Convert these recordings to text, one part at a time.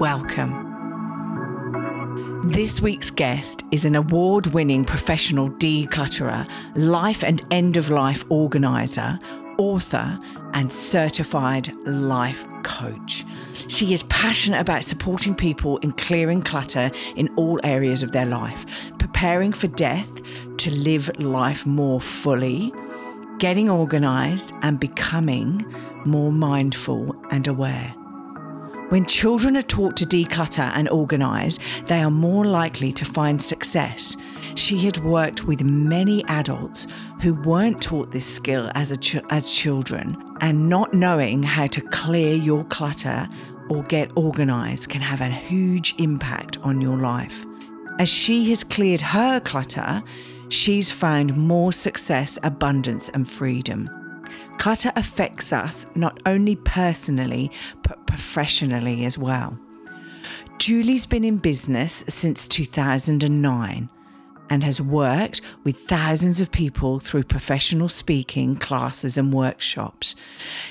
Welcome. This week's guest is an award winning professional declutterer, life and end of life organiser, author, and certified life coach. She is passionate about supporting people in clearing clutter in all areas of their life, preparing for death to live life more fully, getting organised, and becoming more mindful and aware. When children are taught to declutter and organise, they are more likely to find success. She had worked with many adults who weren't taught this skill as, ch- as children, and not knowing how to clear your clutter or get organised can have a huge impact on your life. As she has cleared her clutter, she's found more success, abundance, and freedom. Clutter affects us not only personally, but professionally as well. Julie's been in business since 2009 and has worked with thousands of people through professional speaking classes and workshops.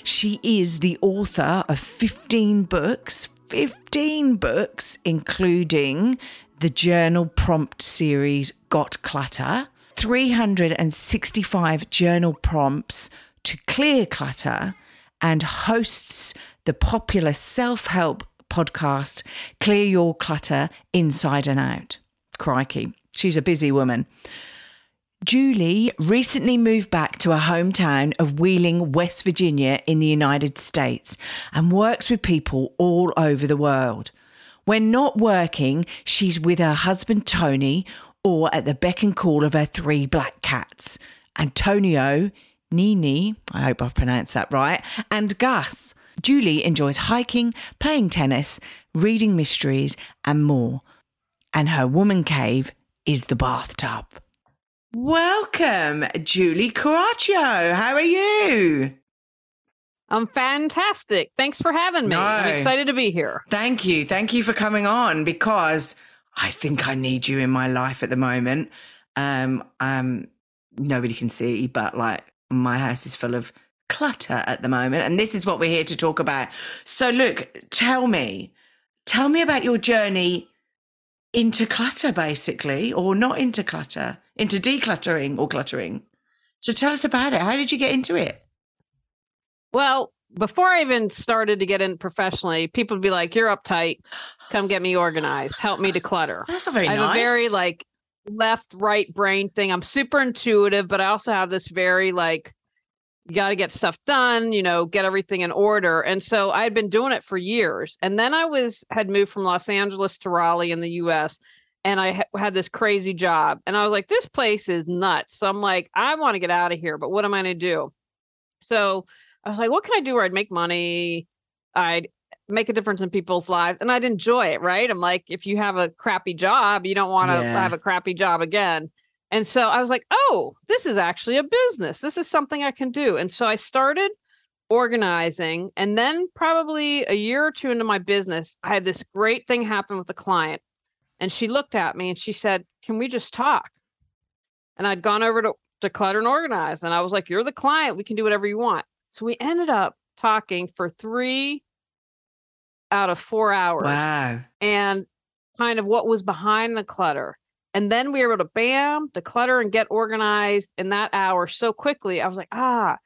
She is the author of 15 books, 15 books, including the journal prompt series Got Clutter, 365 journal prompts to clear clutter and hosts the popular self help podcast, Clear Your Clutter Inside and Out. Crikey, she's a busy woman. Julie recently moved back to her hometown of Wheeling, West Virginia, in the United States, and works with people all over the world. When not working, she's with her husband Tony or at the beck and call of her three black cats. Antonio Nini, I hope I've pronounced that right, and Gus. Julie enjoys hiking, playing tennis, reading mysteries, and more. And her woman cave is the bathtub. Welcome, Julie Coraccio. How are you? I'm fantastic. Thanks for having me. No. I'm excited to be here. Thank you. Thank you for coming on because I think I need you in my life at the moment. Um, um, nobody can see, but like my house is full of clutter at the moment. And this is what we're here to talk about. So, look, tell me, tell me about your journey into clutter, basically, or not into clutter, into decluttering or cluttering. So, tell us about it. How did you get into it? Well, before I even started to get in professionally, people would be like, You're uptight. Come get me organized. Help me declutter. That's not very I have nice. a very like left right brain thing. I'm super intuitive, but I also have this very like you got to get stuff done, you know, get everything in order. And so I had been doing it for years. And then I was had moved from Los Angeles to Raleigh in the US and I ha- had this crazy job. And I was like this place is nuts. So I'm like I want to get out of here, but what am I going to do? So I was like what can I do where I'd make money? I'd make a difference in people's lives and I'd enjoy it, right? I'm like, if you have a crappy job, you don't want to yeah. have a crappy job again. And so I was like, oh, this is actually a business. This is something I can do. And so I started organizing. And then, probably a year or two into my business, I had this great thing happen with a client. And she looked at me and she said, Can we just talk? And I'd gone over to, to Clutter and Organize. And I was like, You're the client. We can do whatever you want. So we ended up talking for three out of four hours. Wow. And kind of what was behind the clutter. And then we were able to bam, declutter and get organized in that hour so quickly. I was like, ah,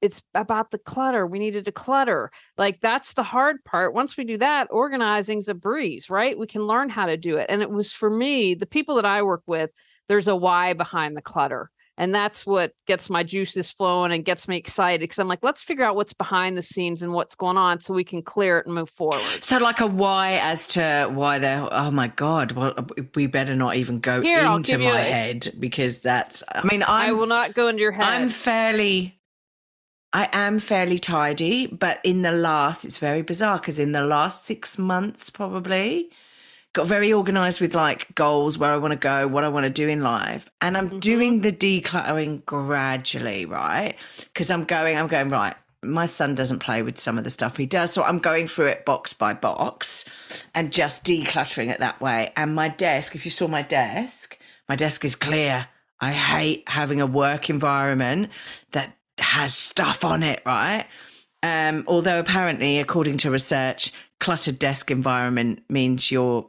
it's about the clutter. We need to declutter. Like that's the hard part. Once we do that, organizing's a breeze, right? We can learn how to do it. And it was for me, the people that I work with, there's a why behind the clutter and that's what gets my juices flowing and gets me excited because i'm like let's figure out what's behind the scenes and what's going on so we can clear it and move forward. So like a why as to why they're oh my god well we better not even go Here, into my head because that's i mean I'm, i will not go into your head. i'm fairly I am fairly tidy, but in the last, it's very bizarre because in the last six months, probably, got very organized with like goals, where I want to go, what I want to do in life. And I'm Mhm. doing the decluttering gradually, right? Because I'm going, I'm going, right. My son doesn't play with some of the stuff he does. So I'm going through it box by box and just decluttering it that way. And my desk, if you saw my desk, my desk is clear. I hate having a work environment that has stuff on it, right? Um, although apparently, according to research, cluttered desk environment means you're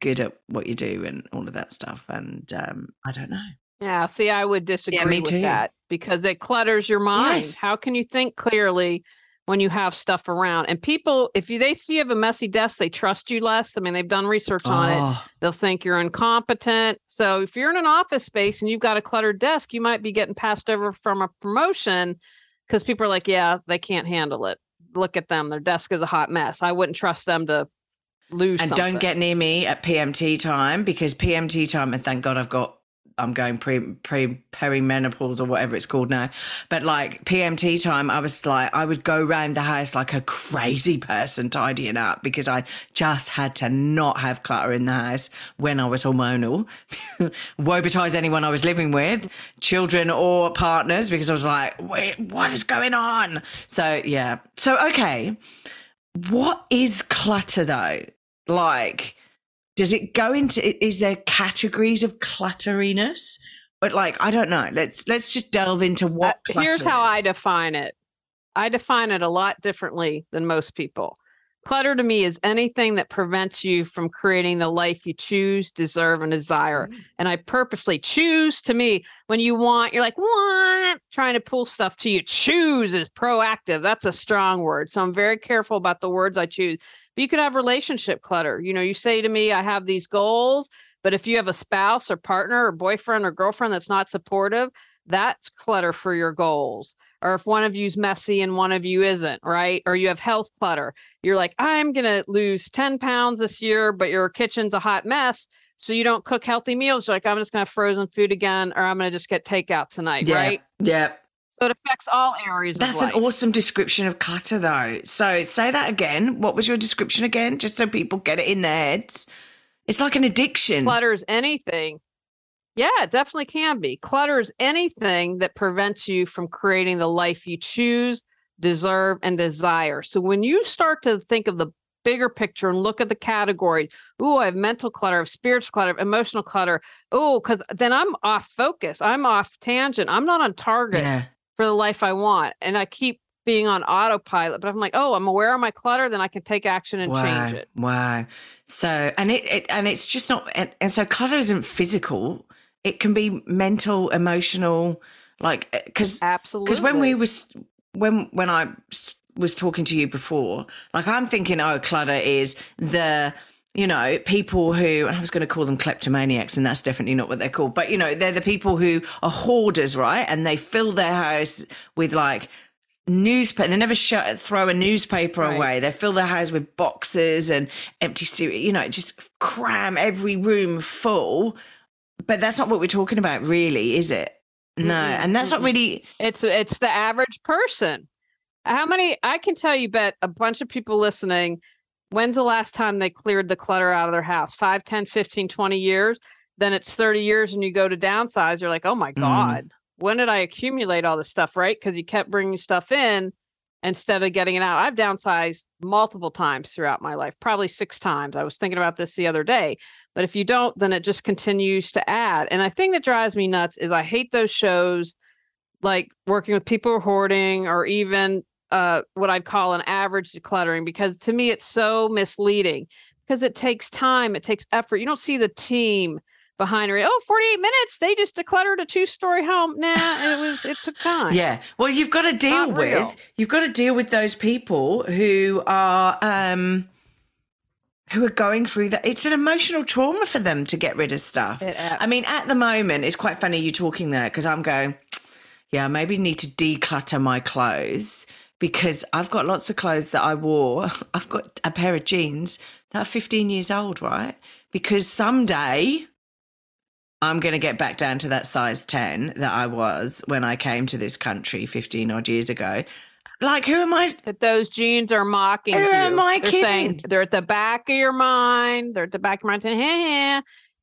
good at what you do and all of that stuff. And um, I don't know. Yeah, see, I would disagree me with too. that because it clutters your mind. Yes. How can you think clearly when you have stuff around? And people, if you they see you have a messy desk, they trust you less. I mean, they've done research on it. Oh, They'll think you're incompetent. So if you're in an office space and you've got a cluttered desk, you might be getting passed over from a promotion because people are like, yeah, they can't handle it. Look at them. Their desk is a hot mess. I wouldn't trust them to lose and something. don't get near me at PMT time because PMT time, and thank God I've got. I'm going pre pre perimenopause or whatever it's called now, but like PMT time, I was like I would go round the house like a crazy person tidying up because I just had to not have clutter in the house when I was hormonal. Woe anyone I was living with, children or partners, because I was like, wait, what is going on? So yeah, so okay, what is clutter though? Like, does it go into? Is there categories of clutteriness? But like, I don't know. Let's let's just delve into what. Uh, here's how I define it. I define it a lot differently than most people. Clutter to me is anything that prevents you from creating the life you choose, deserve, and desire. Mm. And I purposely choose to me when you want, you're like, what? Trying to pull stuff to you. Choose is proactive. That's a strong word. So I'm very careful about the words I choose. But you could have relationship clutter. You know, you say to me, I have these goals, but if you have a spouse or partner or boyfriend or girlfriend that's not supportive, that's clutter for your goals. Or if one of you's messy and one of you isn't, right? Or you have health clutter. You're like, I'm going to lose 10 pounds this year, but your kitchen's a hot mess. So you don't cook healthy meals. You're like, I'm just going to have frozen food again, or I'm going to just get takeout tonight, Yeah, right? Yeah, So it affects all areas that's an awesome description of clutter, though. So say that again. What was your description again? Just so people get it in their heads. It's like an addiction. clutters anything. Yeah, it definitely can be. Clutter is anything that prevents you from creating the life you choose, deserve, and desire. So when you start to think of the bigger picture and look at the categories, Oh, I have mental clutter, I have spiritual clutter, emotional clutter. Oh, because then I'm off focus. I'm off tangent. I'm not on target Yeah, for the life I want. And I keep being on autopilot, but I'm like, oh, I'm aware of my clutter, then I can take action and wow, change it. Wow. So and it, it and it's just not and, and so clutter isn't physical. It can be mental, emotional, like eh, because Absolutely. because when we was when when I was talking to you before, like I'm thinking, oh, clutter is the you know people who and I was going to call them kleptomaniacs, and that's definitely not what they're called. But you know, they're the people who are hoarders, right? And they fill their house with like newspaper. They never shut throw a newspaper Right. away. They fill their house with boxes and empty. You know, just cram every room full. But that's not what we're talking about, really, is it? No, Mm-mm, and that's not mm-mm. really. It's it's the average person. How many I can tell you bet a bunch of people listening when's the last time they cleared the clutter out of their house? 5, 10, 15, 20 years. Then it's 30 years and you go to downsize, you're like, "Oh my Mm. god. When did I accumulate all this stuff, right? Cuz you kept bringing stuff in instead of getting it out. I've downsized multiple times throughout my life, probably 6 times. I was thinking about this the other day. But if you don't, then it just continues to add. And I think that drives me nuts is I hate those shows like working with people hoarding or even uh, what I'd call an average decluttering because to me it's so misleading because it takes time, it takes effort. You don't see the team behind it. Oh, 48 minutes. They just decluttered a two-story home. Nah, it was it took time. Yeah. Well, you've got to deal not with real. you've got to deal with those people who are um who are going through that. It's an emotional trauma for them to get rid of stuff. Uh, I mean, at the moment, it's quite funny you talking there because I'm going, yeah, I maybe need to declutter my clothes because I've got lots of clothes that I wore. I've got a pair of jeans that are 15 years old, right? Because someday I'm going to get back down to that size 10 that I was when I came to this country 15 odd years ago. Like, who am I? That those genes are mocking Who you. am I they're saying kidding? they're at the back of your mind. They're at the back of your mind saying, hey, hey,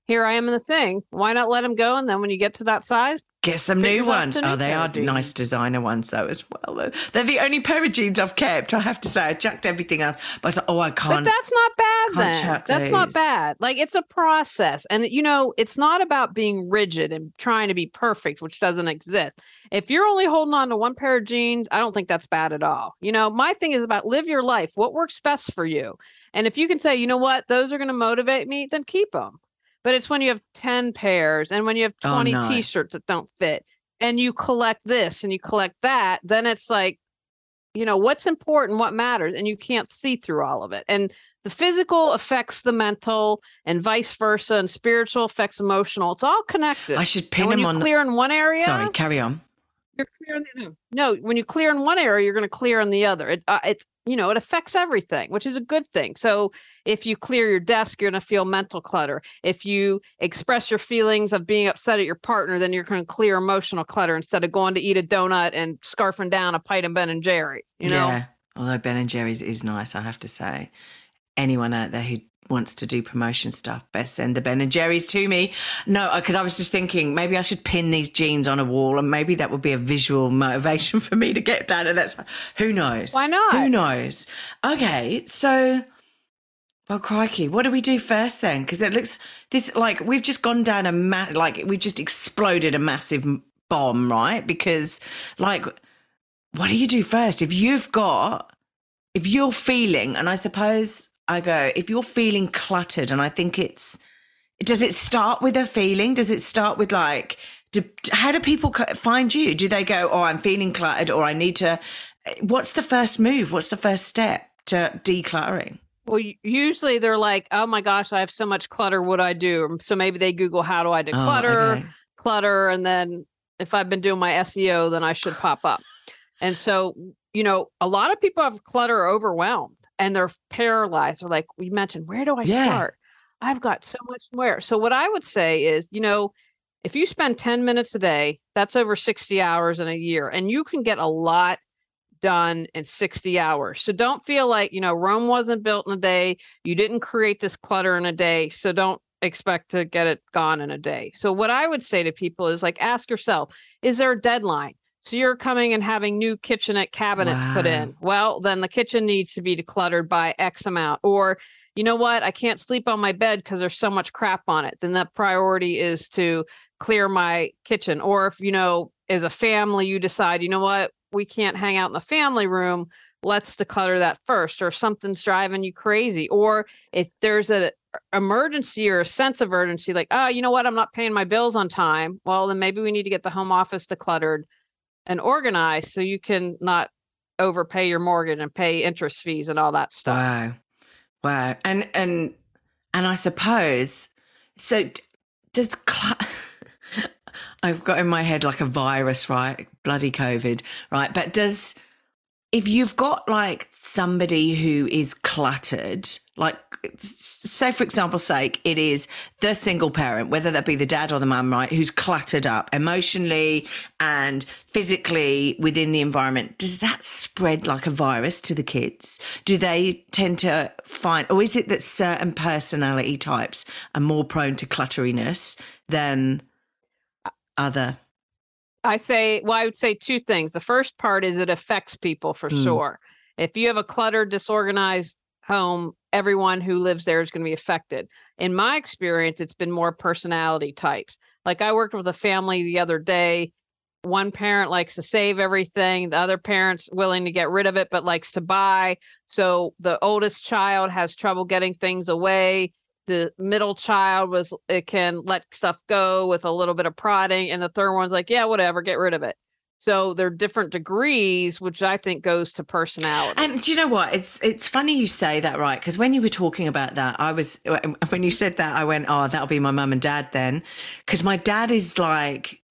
here I am in the thing. Why not let them go? And then when you get to that size, Get some new ones. Oh, they are nice designer ones, though, as well. They're- the only pair of jeans I've kept, I have to say. I chucked everything else. But I was like, oh, I can't. that's not bad can't then. That's not bad. Like it's a process. And you know, it's not about being rigid and trying to be perfect, which doesn't exist. If you're only holding on to one pair of jeans, I don't think that's bad at all. You know, my thing is about live your life. What works best for you? And if you can say, you know what, those are going to motivate me, then keep them. But it's when you have 10 pairs and when you have Oh, 20 no. t-shirts that don't fit and you collect this and you collect that, then it's like, you know, what's important, what matters, and you can't see through all of it. And the physical affects the mental and vice versa, and spiritual affects emotional. It's all connected. I should pin them you on the. clear in one area, Sorry, carry on. You're the no. No, when you clear in one area, you're going to clear in the other. It uh, it's you know it affects everything, which is a good thing. So if you clear your desk, you're going to feel mental clutter. If you express your feelings of being upset at your partner, then you're going to clear emotional clutter instead of going to eat a donut and scarfing down a pint of Ben and Jerry. You know, Yeah. Although Ben and Jerry's is nice, I have to say. Anyone out there who wants to do promotion stuff, best send the Ben and Jerry's to me. No, because I was just thinking maybe I should pin these jeans on a wall and maybe that would be a visual motivation for me to get down. And that's who knows? Why not? Who knows? Okay, so. Well, crikey, what do we do first then? Because it looks this like we've just gone down a ma- like we've just exploded a massive bomb, right? Because like what do you do first if you've got if you're feeling and i suppose i go if you're feeling cluttered and i think it's does it start with a feeling does it start with like do, how do people find you do they go oh i'm feeling cluttered or i need to what's the first move what's the first step to decluttering Well, usually they're like, "Oh my gosh, I have so much clutter. What do I do?" So maybe they Google, "How do I Oh, declutter?" okay. clutter and then if i've been doing my seo then i should pop up and so you know a lot of people have clutter overwhelmed and they're paralyzed they're like we mentioned where do i Yeah. start i've got so much where so what i would say is you know if you spend 10 minutes a day that's over 60 hours in a year and you can get a lot done in 60 hours so don't feel like you know rome wasn't built in a day you didn't create this clutter in a day so don't expect to get it gone in a day. So what I would say to people is like ask yourself, is there a deadline? So you're coming and having new kitchenette cabinets put in. Well, then the kitchen needs to be decluttered by X amount. Or you know what? I can't sleep on my bed because there's so much crap on it. Then the priority is to clear my kitchen. Or if you know, as a family, you decide, you know what, we can't hang out in the family room. Let's declutter that first. Or something's driving you crazy. Or if there's a emergency or a sense of urgency, like, oh, you know what, I'm not paying my bills on time. Well, then maybe we need to get the home office decluttered and organized so you can not overpay your mortgage and pay interest fees and all that stuff. Wow, wow, and and and I suppose so. Does cl- I've got in my head like a virus, right? Bloody COVID, right? But does if you've got like somebody who is cluttered, like say for example's sake, it is the single parent, whether that be the dad or the mum, right, who's cluttered up emotionally and physically within the environment, does that spread like a virus to the kids? Do they tend to find, or is it that certain personality types are more prone to clutteriness than other? I say, well, I would say two things. The first part is it affects people for Mm. sure. If you have a cluttered, disorganized home, everyone who lives there is going to be affected. In my experience, it's been more personality types. Like I worked with a family the other day. One parent likes to save everything, the other parent's willing to get rid of it, but likes to buy. So the oldest child has trouble getting things away the middle child was it can let stuff go with a little bit of prodding and the third one's like yeah whatever get rid of it so they're different degrees which i think goes to personality And do you know what? It's it's funny you say that, right? Because when you were talking about that, I was when you said that, I went, "Oh, that'll be my mum and dad then," because my dad is like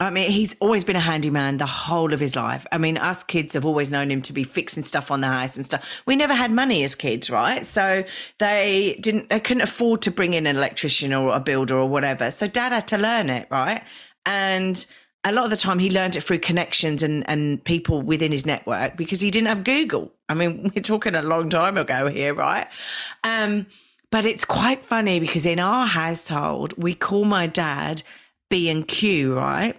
I mean, he's always been a handyman the whole of his life. I mean, us kids have always known him to be fixing stuff on the house and stuff. We never had money as kids, right? So they didn't, they couldn't afford to bring in an electrician or a builder or whatever. So dad had to learn it, right? And a lot of the time he learned it through connections and, and people within his network because he didn't have Google. I mean, we're talking a long time ago here, right? Um, but it's quite funny because in our household, we call my dad B and Q, right?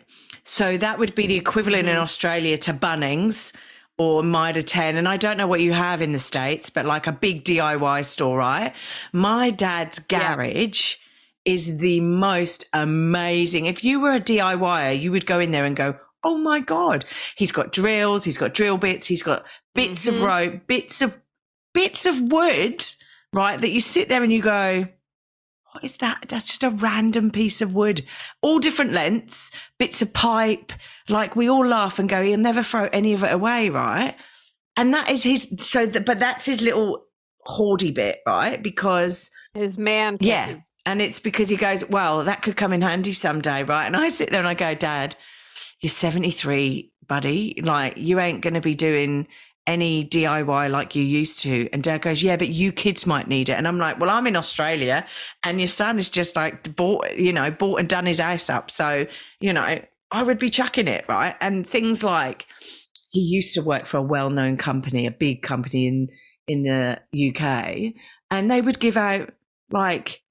So that would be the equivalent mm-hmm. in Australia to Bunnings or Mitre 10. And I don't know what you have in the States, but like a big DIY store, right? My dad's garage yeah. is the most amazing. If you were a DIYer, you would go in there and go, oh my God, he's got drills, he's got drill bits, he's got bits mm-hmm. of rope, bits of bits of wood, right? That you sit there and you go, what is that? That's just a random piece of wood, all different lengths, bits of pipe. Like we all laugh and go, he'll never throw any of it away, right? And that is his. So, the, but that's his little hoardy bit, right? Because his man. Yeah, and it's because he goes, well, that could come in handy someday, right? And I sit there and I go, Dad, you're 73, buddy. Like you ain't going to be doing any DIY like you used to. And dad goes, Yeah, but you kids might need it. And I'm like, Well, I'm in Australia and your son is just like bought, you know, bought and done his house up. So, you know, I would be chucking it, right? And things like he used to work for a well known company, a big company in in the UK, and they would give out like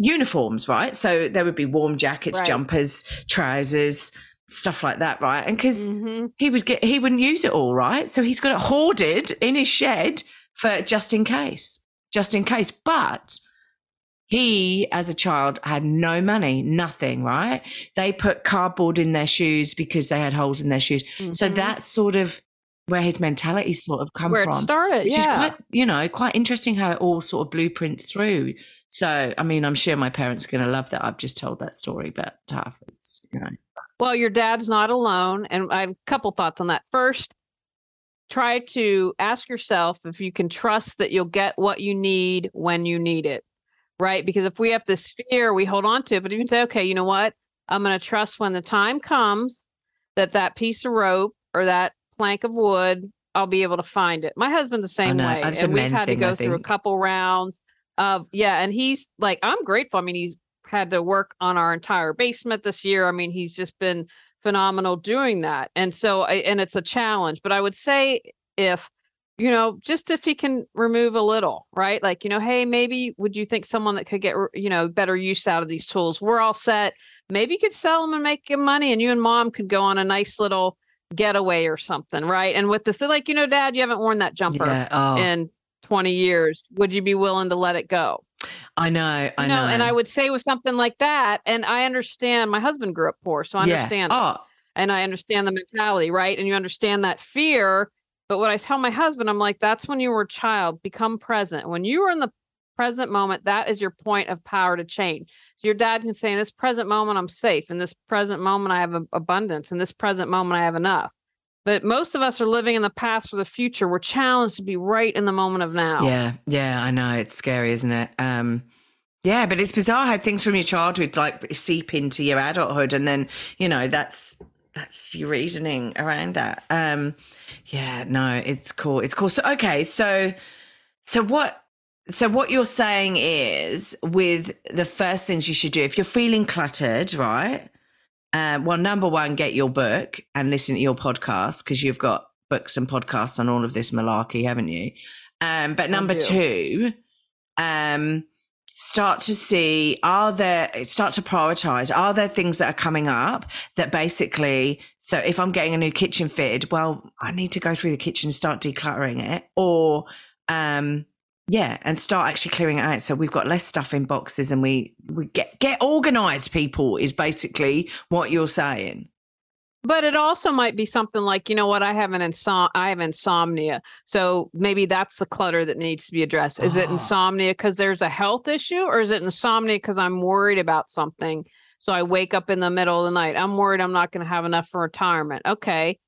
uniforms, right? So there would be warm jackets, right. jumpers, trousers, stuff like that, right? And because mm-hmm. he would get, he wouldn't use it all, right? So he's got it hoarded in his shed for just in case, just in case. But he, as a child, had no money, nothing, right? They put cardboard in their shoes because they had holes in their shoes. Mm-hmm. So that's sort of where his mentality sort of come where from. It started, which yeah. is quite, you know, quite interesting how it all sort of blueprints through. So, I mean, I'm sure my parents are going to love that I've just told that story, but tough. It's, you know. Well, your dad's not alone. And I have a couple thoughts on that. First, try to ask yourself if you can trust that you'll get what you need when you need it, right? Because if we have this fear, we hold on to it, but you can say, okay, you know what? I'm going to trust when the time comes that that piece of rope or that plank of wood, I'll be able to find it. My husband's the same way. and we've had thing, to go through a couple rounds of, yeah. And he's like, I'm grateful. I mean, he's had to work on our entire basement this year. I mean, he's just been phenomenal doing that. And so, and it's a challenge, but I would say if, you know, just if he can remove a little, right? Like, you know, hey, maybe would you think someone that could get, you know, better use out of these tools? We're all set. Maybe you could sell them and make money and you and mom could go on a nice little getaway or something, right? And with the like, you know, dad, you haven't worn that jumper yeah, oh. in 20 years. Would you be willing to let it go? I know, I you know, know, And I would say with something like that, and I understand my husband grew up poor, so I understand. Yeah. Oh. And I understand the mentality, right? And you understand that fear. But what I tell my husband, I'm like, that's when you were a child, become present. When you were in the present moment, that is your point of power to change. So your dad can say, in this present moment, I'm safe. In this present moment, I have abundance. In this present moment, I have enough. But most of us are living in the past or the future. We're challenged to be right in the moment of now. Yeah, yeah, I know. It's scary, isn't it? Um, yeah, but it's bizarre how things from your childhood like seep into your adulthood, and then you know that's that's your reasoning around that. Um, yeah, no, it's cool. It's cool. So okay, so so what? So what you're saying is, with the first things you should do if you're feeling cluttered, right? Uh, well, number one, get your book and listen to your podcast because you've got books and podcasts on all of this malarkey, haven't you? Um, but number two, um, start to see are there start to prioritize are there things that are coming up that basically so if i'm getting a new kitchen fitted well i need to go through the kitchen and start decluttering it or um yeah, and start actually clearing it out. So we've got less stuff in boxes, and we we get get organized. People is basically what you're saying. But it also might be something like, you know what, I have an insom- I have insomnia. So maybe that's the clutter that needs to be addressed. Is oh. it ah. insomnia because there's a health issue or is it insomnia because I'm worried about something? So I wake up in the middle of the night. I'm worried I'm not going to have enough for retirement. Okay.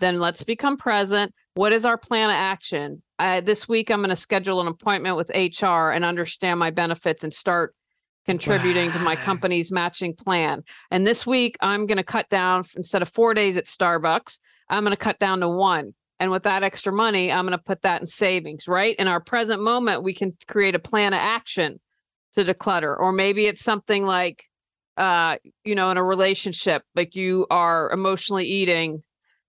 Then let's become present. What is our plan of action? uh, this week I'm going to schedule an appointment with HR and understand my benefits and start contributing to my company's matching plan. And this week, I'm going to cut down instead of four days at Starbucks, I'm going to cut down to one. And with that extra money, I'm going to put that in savings, right? In our present moment, we can create a plan of action to declutter. Or maybe it's something like, uh, you know, in a relationship, like you are emotionally eating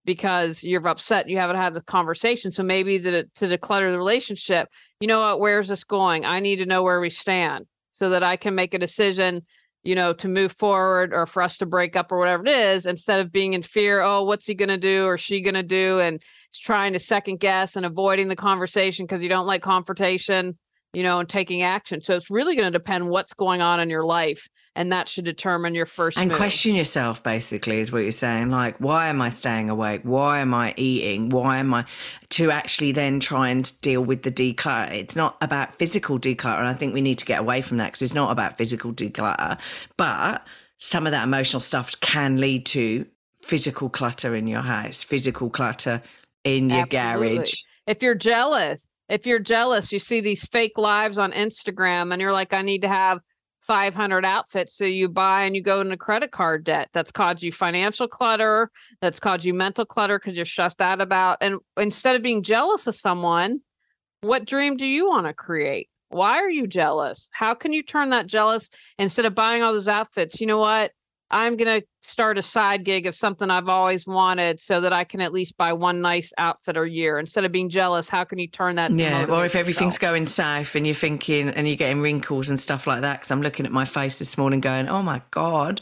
because you're upset, you haven't had the conversation. So maybe the, to declutter the relationship, you know what, where's this going? I need to know where we stand so that I can make a decision, you know, to move forward or for us to break up or whatever it is, instead of being in fear, oh, what's he going to do or she going to do? And trying to second guess and avoiding the conversation because you don't like confrontation, you know, and taking action. So it's really going to depend what's going on in your life. And that should determine your first and move. question yourself basically is what you're saying. Like why am i staying awake? Why am i eating? Why am i to actually then try and deal with the declutter? It's not about physical declutter and i think we need to get away from that because it's not about physical declutter. But some of that emotional stuff can lead to physical clutter in your house physical clutter in your Absolutely. garage. If you're jealous, if you're jealous, you see these fake lives on Instagram and you're like, I need to have 500 outfits. So you buy and you go into credit card debt. That's caused you financial clutter. That's caused you mental clutter because you're stressed out about. And instead of being jealous of someone, what dream do you want to create? Why are you jealous? How can you turn that jealous instead of buying all those outfits? You know what? I'm going to start a side gig of something I've always wanted so that I can at least buy one nice outfit a year. Instead of being jealous, how can you turn that? Yeah, or if everything's yourself? going south and you're thinking and you're getting wrinkles and stuff like that, because I'm looking at my face this morning going, oh my God.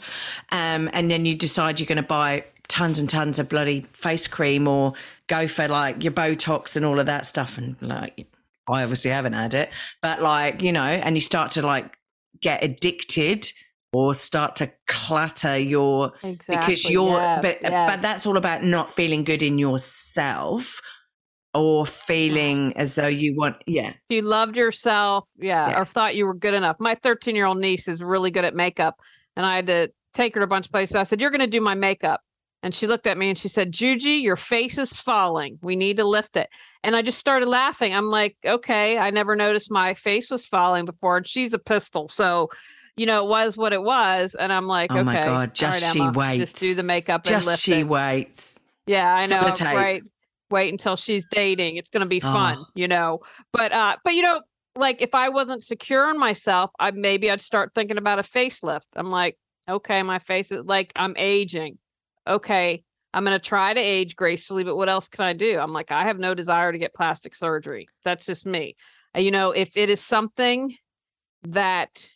Um, and then you decide you're going to buy tons and tons of bloody face cream or go for like your Botox and all of that stuff. And like, I obviously haven't had it, but like, you know, and you start to like get addicted or start to clutter your exactly. because you're yes, but uh, but that's all about not feeling good in yourself or feeling as though you want yeah you loved yourself, yeah, Yeah. or thought you were good enough. My 13 year old niece is really good at makeup, and I had to take her to a bunch of places. I said, You're going to do my makeup. And she looked at me and she said, Juji, your face is falling. We need to lift it. And I just started laughing. I'm like, Okay, I never noticed my face was falling before. And she's a pistol. So, you know, it was what it was. And I'm like, Oh Okay. my God, just right, she Emma, Just do the makeup just she it. waits Yeah, I know. Right. Wait until she's dating. It's gonna be fun, Oh. you know. But uh, but you know, like if I wasn't secure in myself, I maybe I'd start thinking about a facelift. I'm like, okay, my face is like I'm aging. Okay, I'm gonna try to age gracefully, but what else can I do? I'm like, I have no desire to get plastic surgery. That's just me. You know, if it is something that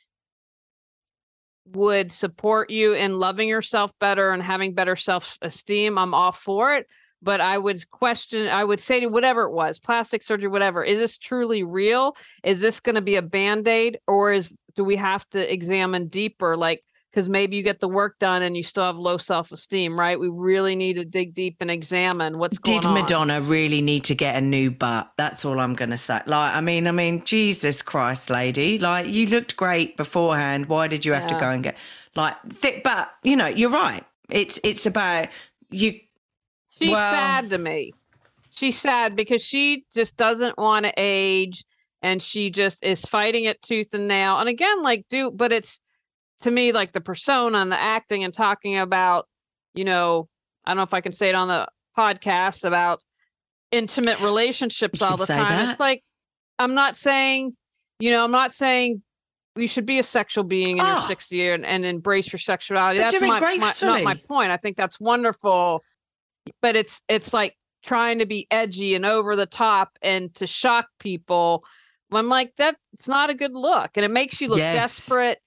would support you in loving yourself better and having better self esteem, I'm all for it. But I would question, I would say to whatever it was, plastic surgery, whatever, is this truly real? Is this going to be a band aid or is, do we have to examine deeper? Like, because maybe you get the work done and you still have low self esteem, right? We really need to dig deep and examine what's going did on. Did Madonna really need to get a new butt that's all i'm gonna say like i mean i mean jesus christ lady like you looked great beforehand why did you have to go and get like thick butt you know you're right it's it's about you She's Well- sad to me. She's sad because she just doesn't want to age and she just is fighting it tooth and nail. And again, like, do, but it's to me like the persona and the acting and talking about, you know, I don't know if I can say it on the podcast about intimate relationships all the time. that. It's like, I'm not saying, you know, I'm not saying you should be a sexual being in Oh. your 60 and, and embrace your sexuality. But That's my, my, not my point. I think that's wonderful but it's it's like trying to be edgy and over the top and to shock people i'm like that it's not a good look and it makes you look Yes. desperate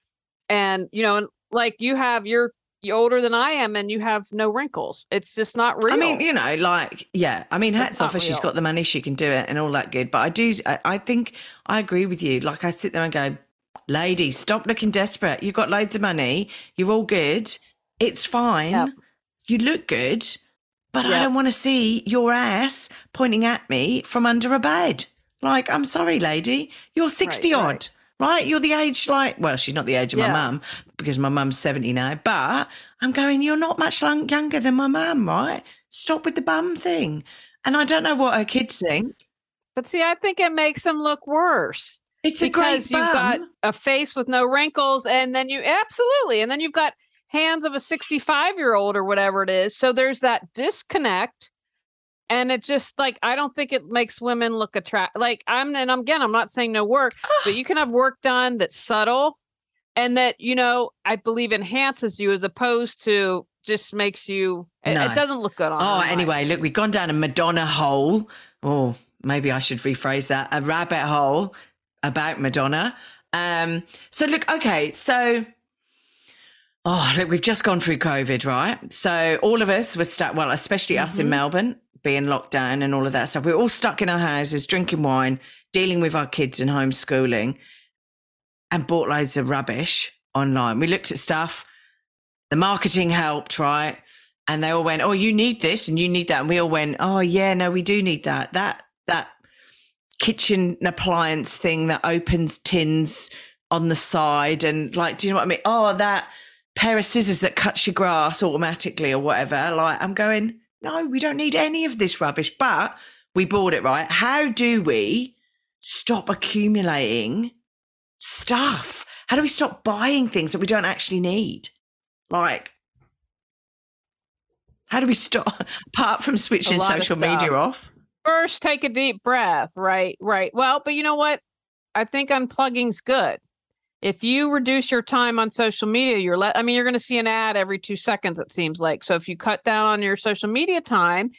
and you know and like you have you're you're older than i am and you have no wrinkles it's just not real I mean, you know, like, yeah. I mean, hats off if she's got the money, she can do it and all that good. But I do, I, I think I agree with you. Like, I sit there and go, lady, stop looking desperate. You've got loads of money. You're all good. It's fine. Yep. You look good, but I don't want to see your ass pointing at me from under a bed. Like, I'm sorry, lady. You're 60 right. odd. Right, you're the age like well, she's not the age of my Yeah. mum because my mum's seventy now. But I'm going, you're not much younger than my mum, right? Stop with the bum thing. And I don't know what her kids think. but see i think it makes them look worse It's a great because you've got a face with no wrinkles, and then you absolutely, and then you've got hands of a 65 year old or whatever it is. So there's that disconnect. And it just like I don't think it makes women look attract like I'm and I'm, again I'm not saying no work, but you can have work done that's subtle and that you know I believe enhances you as opposed to just makes you it, No. it doesn't look good on Oh, anyway, look, we've gone down a Madonna hole. Oh, maybe I should rephrase that a rabbit hole about Madonna. Um, so, look, okay, so. Oh, look, we've just gone through COVID, right? So, all of us were stuck, well, especially us in Mhm. Melbourne, being locked down and all of that stuff. we're all stuck in our houses, drinking wine, dealing with our kids and homeschooling, and bought loads of rubbish online. We looked at stuff, the marketing helped, right? and they all went, "Oh, you need this and you need that," and we all went, "Oh, yeah, no, we do need that. That that kitchen appliance thing that opens tins on the side, and like, do you know what I mean? Oh, that pair of scissors that cuts your grass automatically or whatever. Like, I'm going, no, we don't need any of this rubbish, but we bought it right. How do we stop accumulating stuff? How do we stop buying things that we don't actually need? Like, how do we stop apart from switching lot of social media off? First, take a deep breath. Right, right. Well, but you know what? I think unplugging's good. If you reduce your time on social media, you're let. I mean, you're going to see an ad every two seconds. It seems like. So if you cut down on your social media time,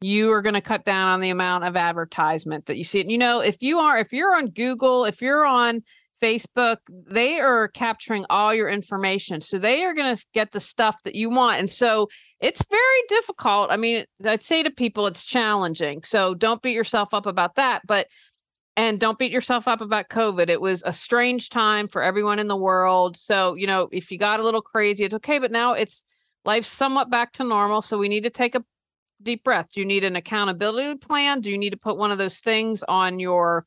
you are going to cut down on the amount of advertisement that you see. And you know, if you are, if you're on Google, if you're on Facebook, they are capturing all your information. So they are going to get the stuff that you want. And so it's very difficult. I mean, I'd say to people it's challenging. So don't beat yourself up about that. But and don't beat yourself up about COVID. It was a strange time for everyone in the world. So, you know, if you got a little crazy, it's okay. But now it's life's somewhat back to normal. So we need to take a deep breath. Do you need an accountability plan? Do you need to put one of those things on your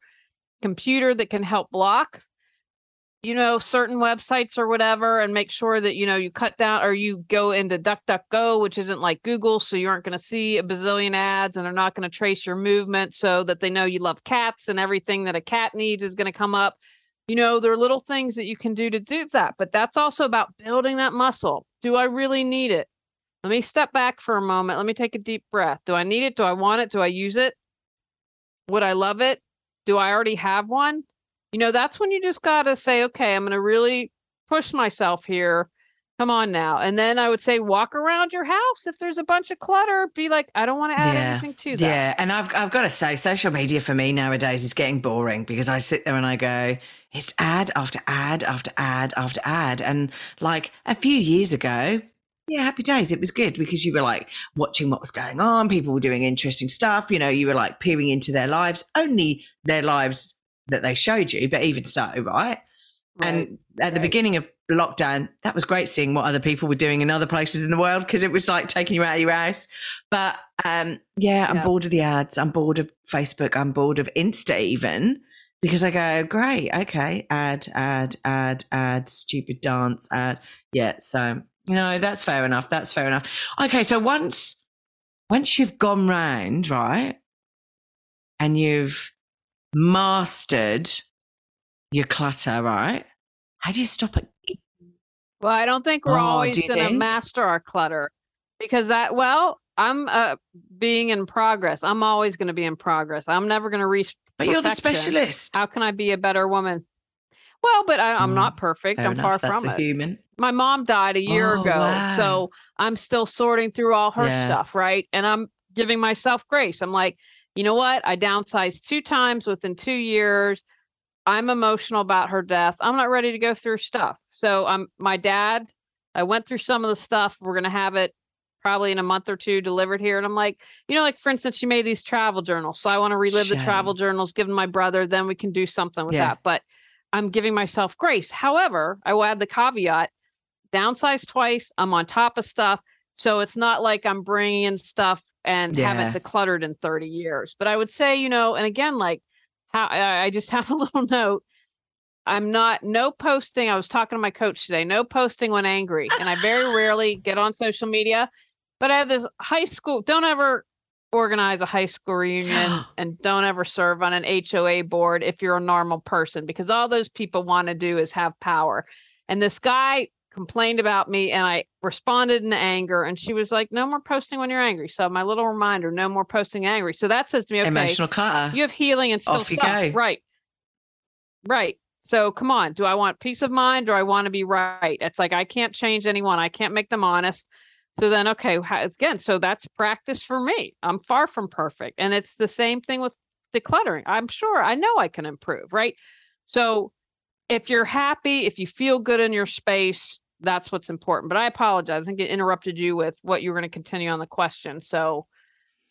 computer that can help block? You know certain websites or whatever and make sure that you know you cut down or you go into duckduckgo which isn't like google so you aren't going to see a bazillion ads and they're not going to trace your movement so that they know you love cats and everything that a cat needs is going to come up. You know there are little things that you can do to do that but that's also about building that muscle. Do i really need it? Let me step back for a moment. Let me take a deep breath. Do i need it? Do i want it? Do i use it? Would i love it? Do i already have one you know, that's when you just got to say, okay, I'm going to really push myself here. Come on now. And then I would say, walk around your house. If there's a bunch of clutter, be like, I don't want to add Yeah. anything to that. Yeah, and I've I've got to say, social media for me nowadays is getting boring because I sit there and I go, it's ad after ad after ad after ad, and like a few years ago. Yeah, happy days. It was good because you were like watching what was going on. People were doing interesting stuff. You know, you were like peering into their lives, only their lives that they showed you, but even so, right? Right. And at the beginning of lockdown, that was great seeing what other people were doing in other places in the world because it was like taking you out of your house. But um, yeah, I'm Yeah. bored of the ads. I'm bored of Facebook. I'm bored of Insta even because I go, great, okay, ad, ad, ad, ad, stupid dance, ad. Yeah, so no, that's fair enough. That's fair enough. Okay, so once once you've gone round, right, and you've mastered your clutter, right? How do you stop it? Well, I don't think we're Oh, always going to master our clutter because that, well, I'm uh, being in progress. I'm always going to be in progress. I'm never going to reach. But you're the specialist. How can I be a better woman? Well, but I, I'm Mm, not perfect. I'm enough. far That's from a it. human. my mom died a year Oh, ago wow. so i'm still sorting through all her Yeah. stuff right and i'm giving myself grace i'm like you know what? I downsized two times within two years. I'm emotional about her death. I'm not ready to go through stuff. So i'm my dad i went through some of the stuff. We're going to have it probably in a month or two delivered here. And i'm like you know like for instance she made these travel journals. So i want to relive the travel journals give them my brother then we can do something with Yeah. that. But i'm giving myself grace. However i will add the caveat downsize twice. I'm on top of stuff. So it's not like I'm bringing in stuff and Yeah. haven't decluttered in 30 years. But I would say, you know, and again, like how I I just have a little note. I'm not no posting. I was talking to my coach today. No posting when angry, and I very rarely get on social media. But I have this high school. Don't ever organize a high school reunion and don't ever serve on an HOA board if you're a normal person because all those people want to do is have power. And this guy complained about me and I responded in anger and she was like, No more posting when you're angry. So my little reminder, no more posting angry. So that says to me, okay, Emotional clutter. you have healing and still Off stuff. Right. Right. So come on. Do I want peace of mind or I want to be right? It's like I can't change anyone. I can't make them honest. So then, okay, how, again, so that's practice for me. I'm far from perfect. And it's the same thing with decluttering. I'm sure I know I can improve. Right. So if you're happy, if you feel good in your space, that's what's important. But I apologize. I think it interrupted you with what you were going to continue on the question. So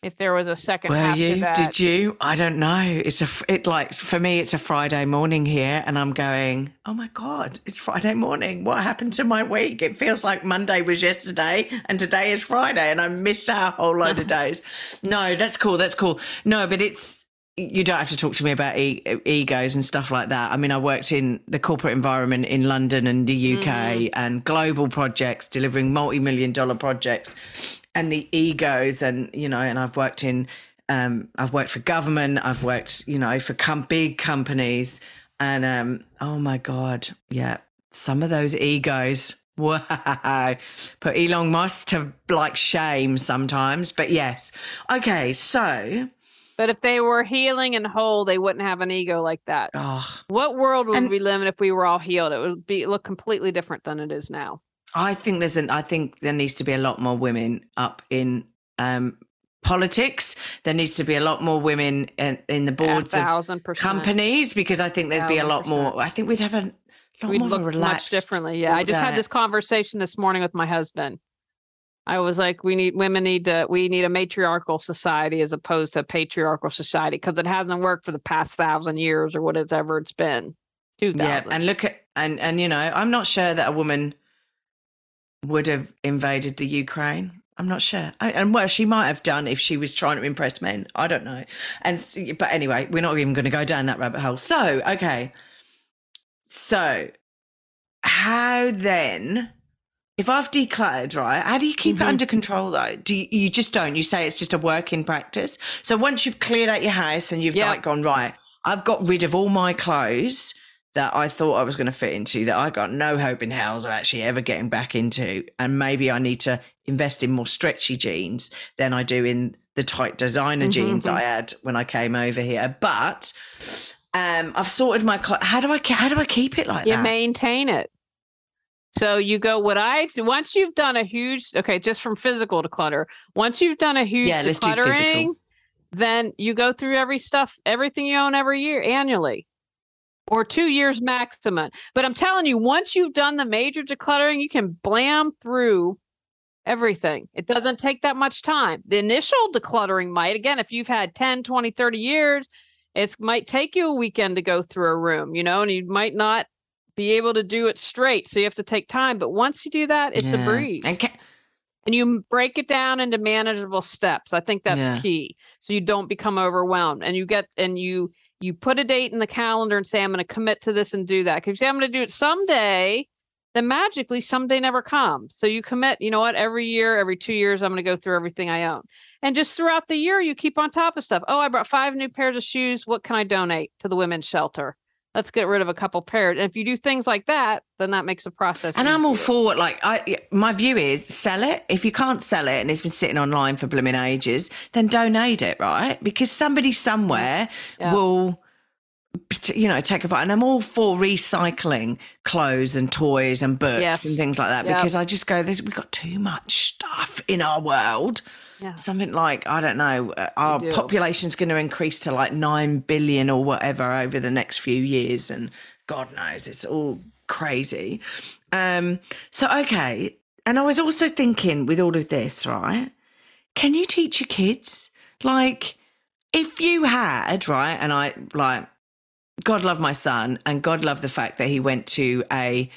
if there was a second Were half to you? that, Did you? I don't know. It's a it like for me. It's a Friday morning here, and I'm going. Oh my god! It's Friday morning. What happened to my week? It feels like Monday was yesterday, and today is Friday, and I missed out a whole load of days. No, that's cool. That's cool. No, but it's you don't have to talk to me about e- egos and stuff like that. I mean, I worked in the corporate environment in London and the UK Mm-hmm. and global projects, delivering multi-million dollar projects, and the egos, and you know, and I've worked in, um, I've worked for government, I've worked, you know, for com- big companies, and um, oh my god, yeah, some of those egos. Wow, put Elon Musk to like shame sometimes, but yes. Okay, so But if they were healing and whole, they wouldn't have an ego like that. oh, What world would And- we live in if we were all healed? It would be look completely different than it is now. I think there's an I think there needs to be a lot more women up in um politics. There needs to be a lot more women in, in the boards of companies because I think there'd be a Thousand lot more. I think we'd have a lot We'd more of a look much differently. Yeah, I just had this conversation this morning with my husband. I was like, we need women need to we need a matriarchal society as opposed to a patriarchal society because it hasn't worked for the past thousand years or whatever it's been. Yeah, and look at and and you know, I'm not sure that a woman would have invaded the Ukraine. I'm not sure. I, and well, she might have done if she was trying to impress men. I don't know. And but anyway, we're not even going to go down that rabbit hole. So, okay. So, how then if I've decluttered, right? How do you keep Mhm. it under control though? Do you, you just don't? You say it's just a work in practice. So once you've cleared out your house and you've Yep. like gone right, I've got rid of all my clothes that I thought I was going to fit into that I got no hope in hell of actually ever getting back into. And maybe I need to invest in more stretchy jeans than I do in the tight designer Mhm, jeans mhm. I had when I came over here. But um, I've sorted my. clo- How do I? How do I keep it like you that? You maintain it. So you go what I once you've done a huge okay, just from physical to clutter. Once you've done a huge Yeah, let's do decluttering, physical. then you go through every stuff, everything you own every year annually. Or two years maximum. But I'm telling you, once you've done the major decluttering, you can blam through everything. It doesn't take that much time. The initial decluttering might, again, if you've had 10, 20, 30 years, it might take you a weekend to go through a room, you know, and you might not be able to do it straight. So you have to take time. But once you do that, it's a breeze. And ca- and you break it down into manageable steps. I think that's Yeah. key. So you don't become overwhelmed and you get and you you put a date in the calendar and say, I'm going to commit to this and do that. Because you say, I'm going to do it someday, then magically someday never comes. So you commit, you know what, every year, every two years, I'm going to go through everything I own. And just throughout the year, you keep on top of stuff. Oh, I brought five new pairs of shoes. What can I donate to the women's shelter? Let's get rid of a couple pairs. And if you do things like that, then that makes the process. And I'm all for it. Like, I, my view is sell it. If you can't sell it and it's been sitting online for blooming ages, then donate it, right? Because somebody somewhere Yeah. will, you know, take a part. And I'm all for recycling clothes and toys and books Yes. and things like that Yep. because I just go, There's, we've got too much stuff in our world. Yeah. Something like, I don't know, uh, our do. population's going to increase to like 9 billion or whatever over the next few years. And God knows, it's all crazy. Um, so, okay. And I was also thinking with all of this, right? Can you teach your kids? Like, if you had, right? And I, like, God love my son and God love the fact that he went to a,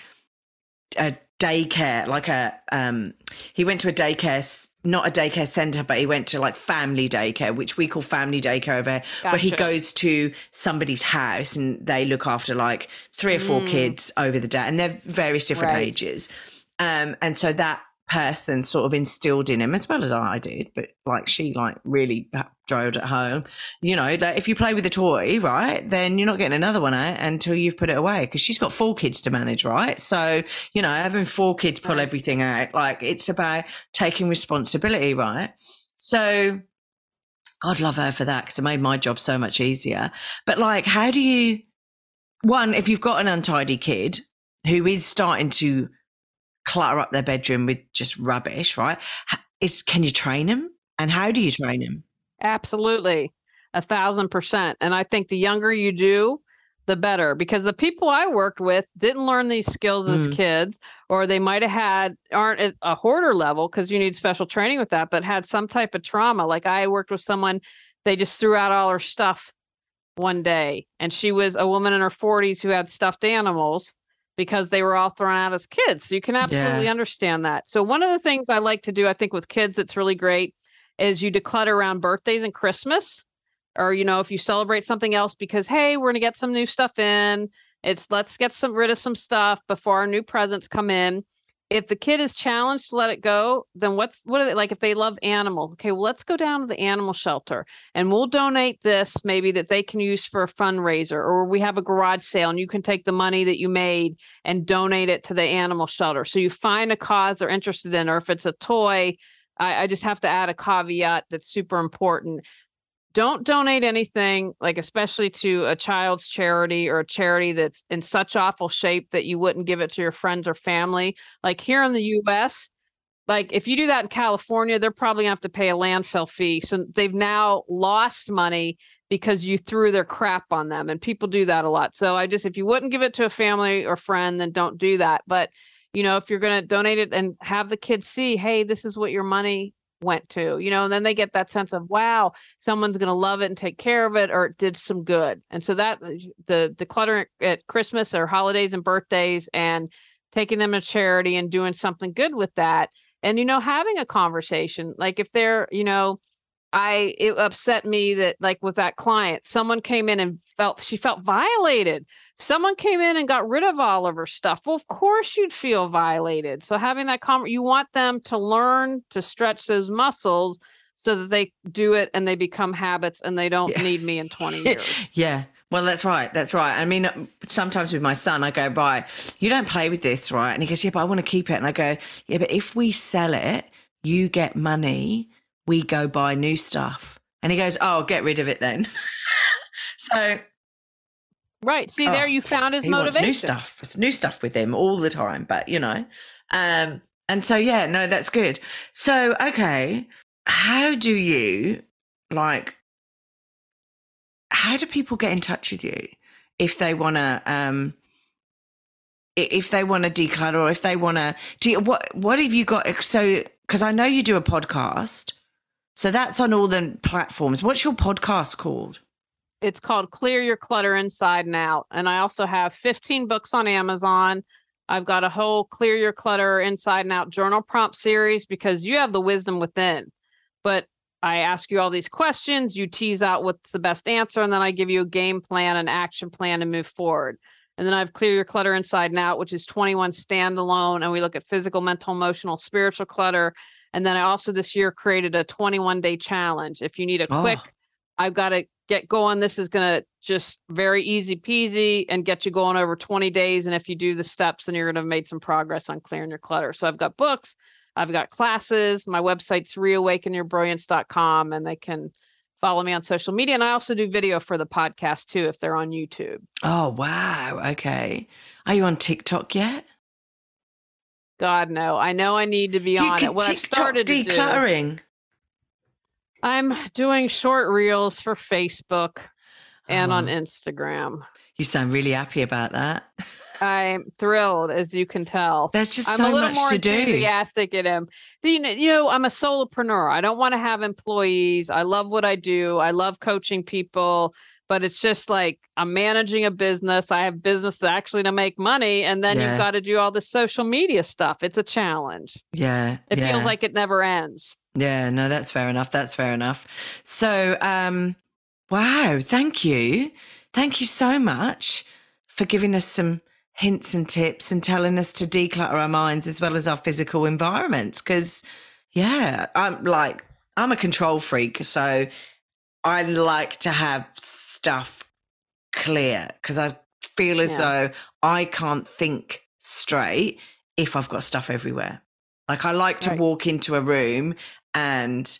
a daycare, like a, um, he went to a daycare, not a daycare center, but he went to like family daycare, which we call family daycare over here, where he goes to somebody's house and they look after like three or four Mm. kids over the day and they're various different Right. ages. Um, and so that person sort of instilled in him as well as I did, but like she like really drilled at home. You know, that if you play with a toy, right, then you're not getting another one out until you've put it away because she's got four kids to manage, right? So you know, having four kids pull everything out, like it's about taking responsibility, right? So. God love her for that because it made my job so much easier. But like, how do you, one, if you've got an untidy kid who is starting to clutter up their bedroom with just rubbish, right? Is can you train them? And how do you train them? Absolutely. A thousand percent. And I think the younger you do, the better because the people I worked with didn't learn these skills as mm. kids, or they might have had aren't at a hoarder level because you need special training with that, but had some type of trauma. Like I worked with someone, they just threw out all her stuff one day, and she was a woman in her 40s who had stuffed animals because they were all thrown out as kids. So you can absolutely yeah. understand that. So one of the things I like to do, I think with kids, it's really great, is you declutter around birthdays and Christmas, or you know, if you celebrate something else, because hey, we're gonna get some new stuff in. It's let's get some rid of some stuff before our new presents come in if the kid is challenged to let it go, then what's what are they like if they love animal? Okay, well, let's go down to the animal shelter and we'll donate this maybe that they can use for a fundraiser, or we have a garage sale and you can take the money that you made and donate it to the animal shelter. So you find a cause they're interested in, or if it's a toy, I, I just have to add a caveat that's super important don't donate anything like especially to a child's charity or a charity that's in such awful shape that you wouldn't give it to your friends or family. Like here in the US like if you do that in California they're probably to have to pay a landfill fee. So they've now lost money because you threw their crap on them and people do that a lot. So i just if you wouldn't give it to a family or friend then don't do that. But you know if you're to donate it and have the kids see hey this is what your money went to, you know, and then they get that sense of, wow, someone's going to love it and take care of it, or it did some good. And so that uh, the decluttering at Christmas or holidays and birthdays and taking them to charity and doing something good with that. And, you know, having a conversation, like if they're, you know, I it upset me that like with that client, someone came in and felt she felt violated. Someone came in and got rid of all of her stuff. Well, of course you'd feel violated. So having that con you want them to learn to stretch those muscles so that they do it and they become habits and they don't yeah. need me in 20 years. yeah. Well, that's right. That's right. I mean, um, sometimes with my son, I go, right, you don't play with this, right? And he goes, yeah, but I want to keep it. And I go, yeah, but if we sell it, you get money we go buy new stuff. And he goes, Oh, get rid of it then. so Right. See, oh, there you found his he motivation. new stuff. It's new stuff with him all the time, but you know. Um, and so yeah, no, that's good. So, okay. How do you like how do people get in touch with you if they wanna um if they want to declutter or if they want to do you, what what have you got so because i know you do a podcast so that's on all the platforms. What's your podcast called? It's called Clear Your Clutter Inside and Out. And I also have 15 books on Amazon. I've got a whole Clear Your Clutter Inside and Out journal prompt series because you have the wisdom within. But I ask you all these questions, you tease out what's the best answer, and then I give you a game plan, an action plan to move forward. And then I have Clear Your Clutter Inside and Out, which is 21 standalone. And we look at physical, mental, emotional, spiritual clutter. And then I also this year created a 21 day challenge. If you need a quick, oh. I've got to get going. This is going to just very easy peasy and get you going over 20 days. And if you do the steps, then you're going to have made some progress on clearing your clutter. So I've got books, I've got classes. My website's reawakenyourbrilliance.com and they can follow me on social media. And I also do video for the podcast too if they're on YouTube. Oh, wow. Okay. Are you on TikTok yet? God no. I know I need to be you on it. What I've started decluttering. Do, I'm doing short reels for Facebook and oh. on uh-huh. Instagram. You sound really happy about that. I'm thrilled, as you can tell. There's just I'm so a little much more to enthusiastic do. at him. You know, you know, I'm a solopreneur. I don't want to have employees. I love what I do. I love coaching people but it's just like I'm managing a business. I have business actually to make money, and then yeah. you've got to do all the social media stuff. It's a challenge. Yeah, it yeah. feels like it never ends. Yeah, no, that's fair enough. That's fair enough. So, um, wow, thank you, thank you so much for giving us some hints and tips and telling us to declutter our minds as well as our physical environments. Because, yeah, I'm like, I'm a control freak. So I like to have stuff clear because I feel as Yeah. though I can't think straight if I've got stuff everywhere. Like I like to Right. walk into a room and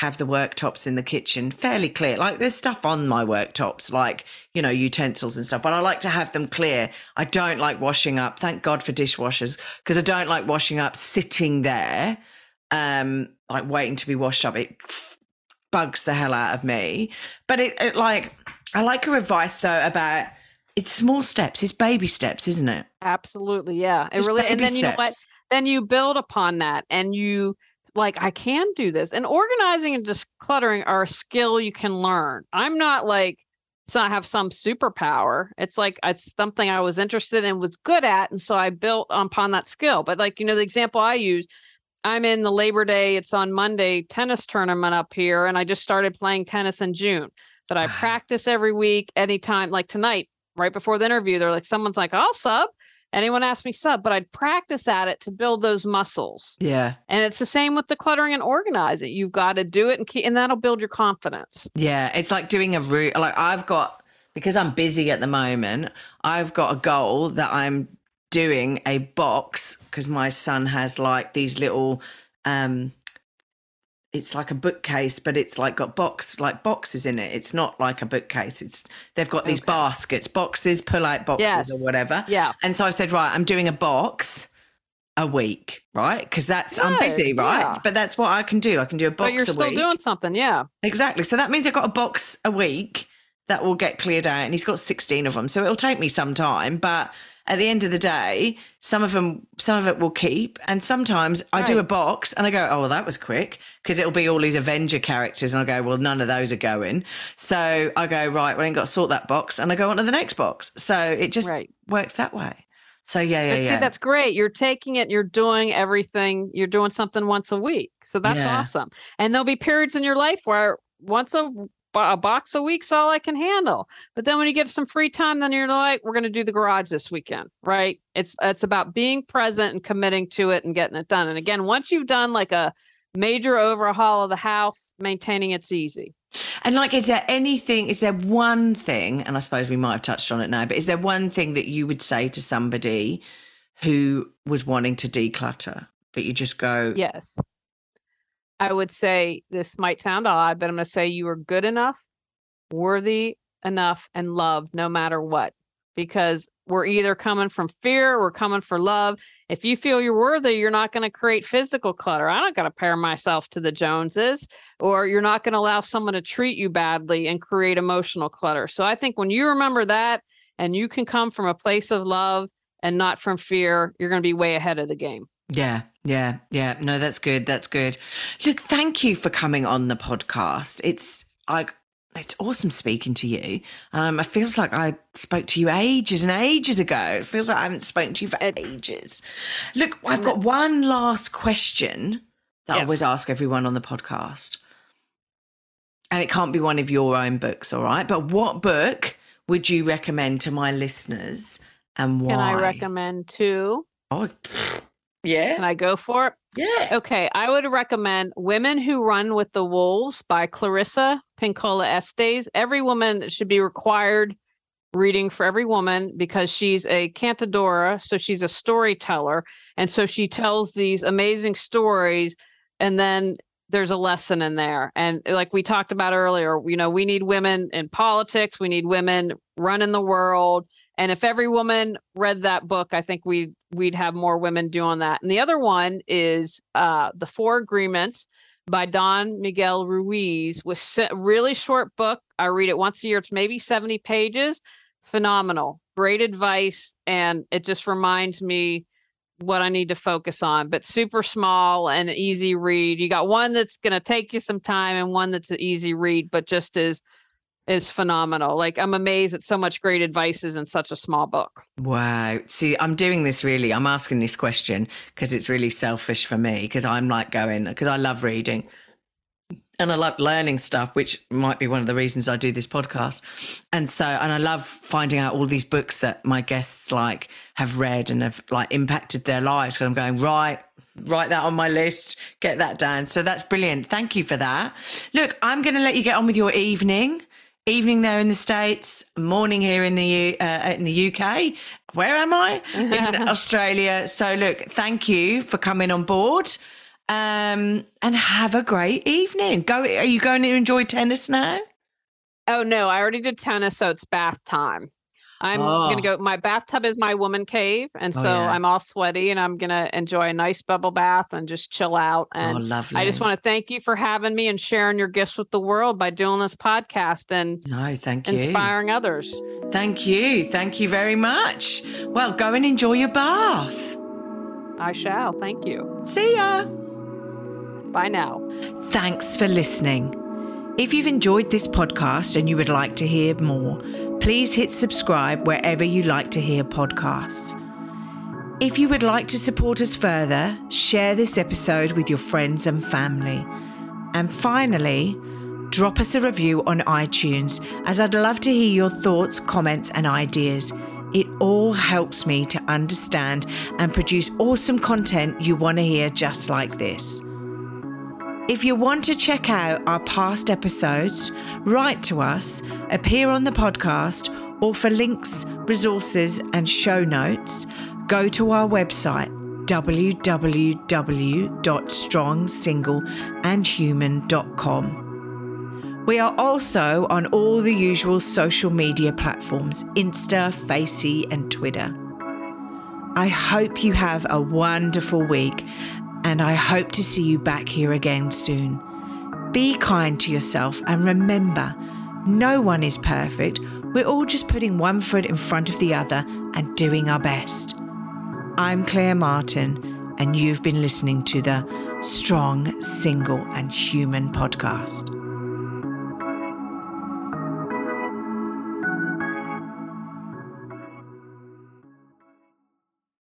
have the worktops in the kitchen fairly clear. Like there's stuff on my worktops, like, you know, utensils and stuff, but I like to have them clear. I don't like washing up. Thank God for dishwashers because I don't like washing up sitting there, um, like waiting to be washed up. It bugs the hell out of me. But it, it like, I like your advice though about it's small steps, it's baby steps, isn't it? Absolutely. Yeah. It really and then you know what? Then you build upon that and you like I can do this. And organizing and decluttering are a skill you can learn. I'm not like so I have some superpower. It's like it's something I was interested in, was good at, and so I built upon that skill. But like you know, the example I use, I'm in the Labor Day. It's on Monday tennis tournament up here, and I just started playing tennis in June. But I practice every week, anytime. Like tonight, right before the interview, they're like, someone's like, "I'll sub." Anyone asked me sub, but I'd practice at it to build those muscles. Yeah. And it's the same with decluttering and organizing. You've got to do it and keep, and that'll build your confidence. Yeah, it's like doing a route. Like I've got because I'm busy at the moment. I've got a goal that I'm doing a box because my son has like these little. um It's like a bookcase, but it's like got box like boxes in it. It's not like a bookcase. It's they've got these Okay. baskets, boxes, pull out boxes Yes. or whatever. Yeah. And so i've said, right, I'm doing a box a week, right? Because that's I'm busy, right? yeah. But that's what I can do. I can do a box But you're a still week. doing something. Yeah. Exactly. So that means I've got a box a week that will get cleared out, and he's got 16 of them. So it'll take me some time, but at the end of the day, some of them, some of it will keep, and sometimes I do a box and I go, "Oh, well, that was quick," because it'll be all these Avenger characters, and I go, "Well, none of those are going." So I go, "Right, well, I ain't got to sort that box," and I go on to the next box. So it just Right. works that way. So yeah, yeah, But yeah. see, that's great. You're taking it, you're doing everything, you're doing something once a week. So that's Yeah. awesome. And there'll be periods in your life where once a, a box a week's all I can handle. But then when you get some free time, then you're like, we're going to do the garage this weekend, right? It's it's about being present and committing to it and getting it done. And again, once you've done like a major overhaul of the house, maintaining it's easy. And like, is there anything, is there one thing, and I suppose we might have touched on it now, but is there one thing that you would say to somebody who was wanting to declutter, that you just go, Yes. I would say this might sound odd, but I'm going to say you are good enough, worthy enough, and loved no matter what. Because we're either coming from fear, we're coming for love. If you feel you're worthy, you're not going to create physical clutter. I'm not going to pair myself to the Joneses, or you're not going to allow someone to treat you badly and create emotional clutter. So I think when you remember that and you can come from a place of love and not from fear, you're going to be way ahead of the game. Yeah, yeah, yeah. No, that's good. That's good. Look, thank you for coming on the podcast. It's like it's awesome speaking to you. Um, it feels like I spoke to you ages and ages ago. It feels like I haven't spoken to you for ages. Look, I've got one last question that I always ask everyone on the podcast. And it can't be one of your own books, all right? But what book would you recommend to my listeners and why? Can I recommend two? Oh, pfft, yeah. Can I go for it? Yeah. Okay, I would recommend Women Who Run with the Wolves by Clarissa Pinkola Estes. Every woman should be required reading for every woman because she's a cantadora, so she's a storyteller, and so she tells these amazing stories and then there's a lesson in there. And uh, like we talked about earlier, you know, we need women in politics, we need women running the world. And if every woman read that book, I think we we'd have more women doing that. And the other one is uh, the Four Agreements by Don Miguel Ruiz, was se- really short book. I read it once a year. It's maybe seventy pages. Phenomenal, great advice, and it just reminds me what I need to focus on. But super small and easy read. You got one that's going to take you some time, and one that's an easy read, but just is is phenomenal. Like I'm amazed at so much great advices in such a small book. Wow. See, I'm doing this really. I'm asking this question because it's really selfish for me because I'm like going, because I love reading. and I love learning stuff, which might be one of the reasons I do this podcast. And so, and I love finding out all these books that my guests like have read and have like impacted their lives. So I'm going, right, write that on my list, get that down. So that's brilliant. Thank you for that. Look, I'm going to let you get on with your evening. Evening there in the states, morning here in the U, uh, in the UK. Where am I? In Australia. So look, thank you for coming on board um, and have a great evening. Go. Are you going to enjoy tennis now? Oh no, I already did tennis, so it's bath time. I'm Oh. gonna go. My bathtub is my woman cave, and Oh, so yeah. I'm all sweaty, and I'm gonna enjoy a nice bubble bath and just chill out. Oh, and oh, lovely. I just want to thank you for having me and sharing your gifts with the world by doing this podcast and No, thank you. inspiring others. Thank you. Thank you very much. Well, go and enjoy your bath. I shall. Thank you. See ya. Bye now. Thanks for listening. If you've enjoyed this podcast and you would like to hear more, please hit subscribe wherever you like to hear podcasts. If you would like to support us further, share this episode with your friends and family. And finally, drop us a review on iTunes as I'd love to hear your thoughts, comments, and ideas. It all helps me to understand and produce awesome content you want to hear just like this. If you want to check out our past episodes, write to us, appear on the podcast, or for links, resources, and show notes, go to our website www.strongsingleandhuman.com. We are also on all the usual social media platforms Insta, Facey, and Twitter. I hope you have a wonderful week and I hope to see you back here again soon. Be kind to yourself and remember, no one is perfect. We're all just putting one foot in front of the other and doing our best. I'm Claire Martin, and you've been listening to the Strong, Single, and Human podcast.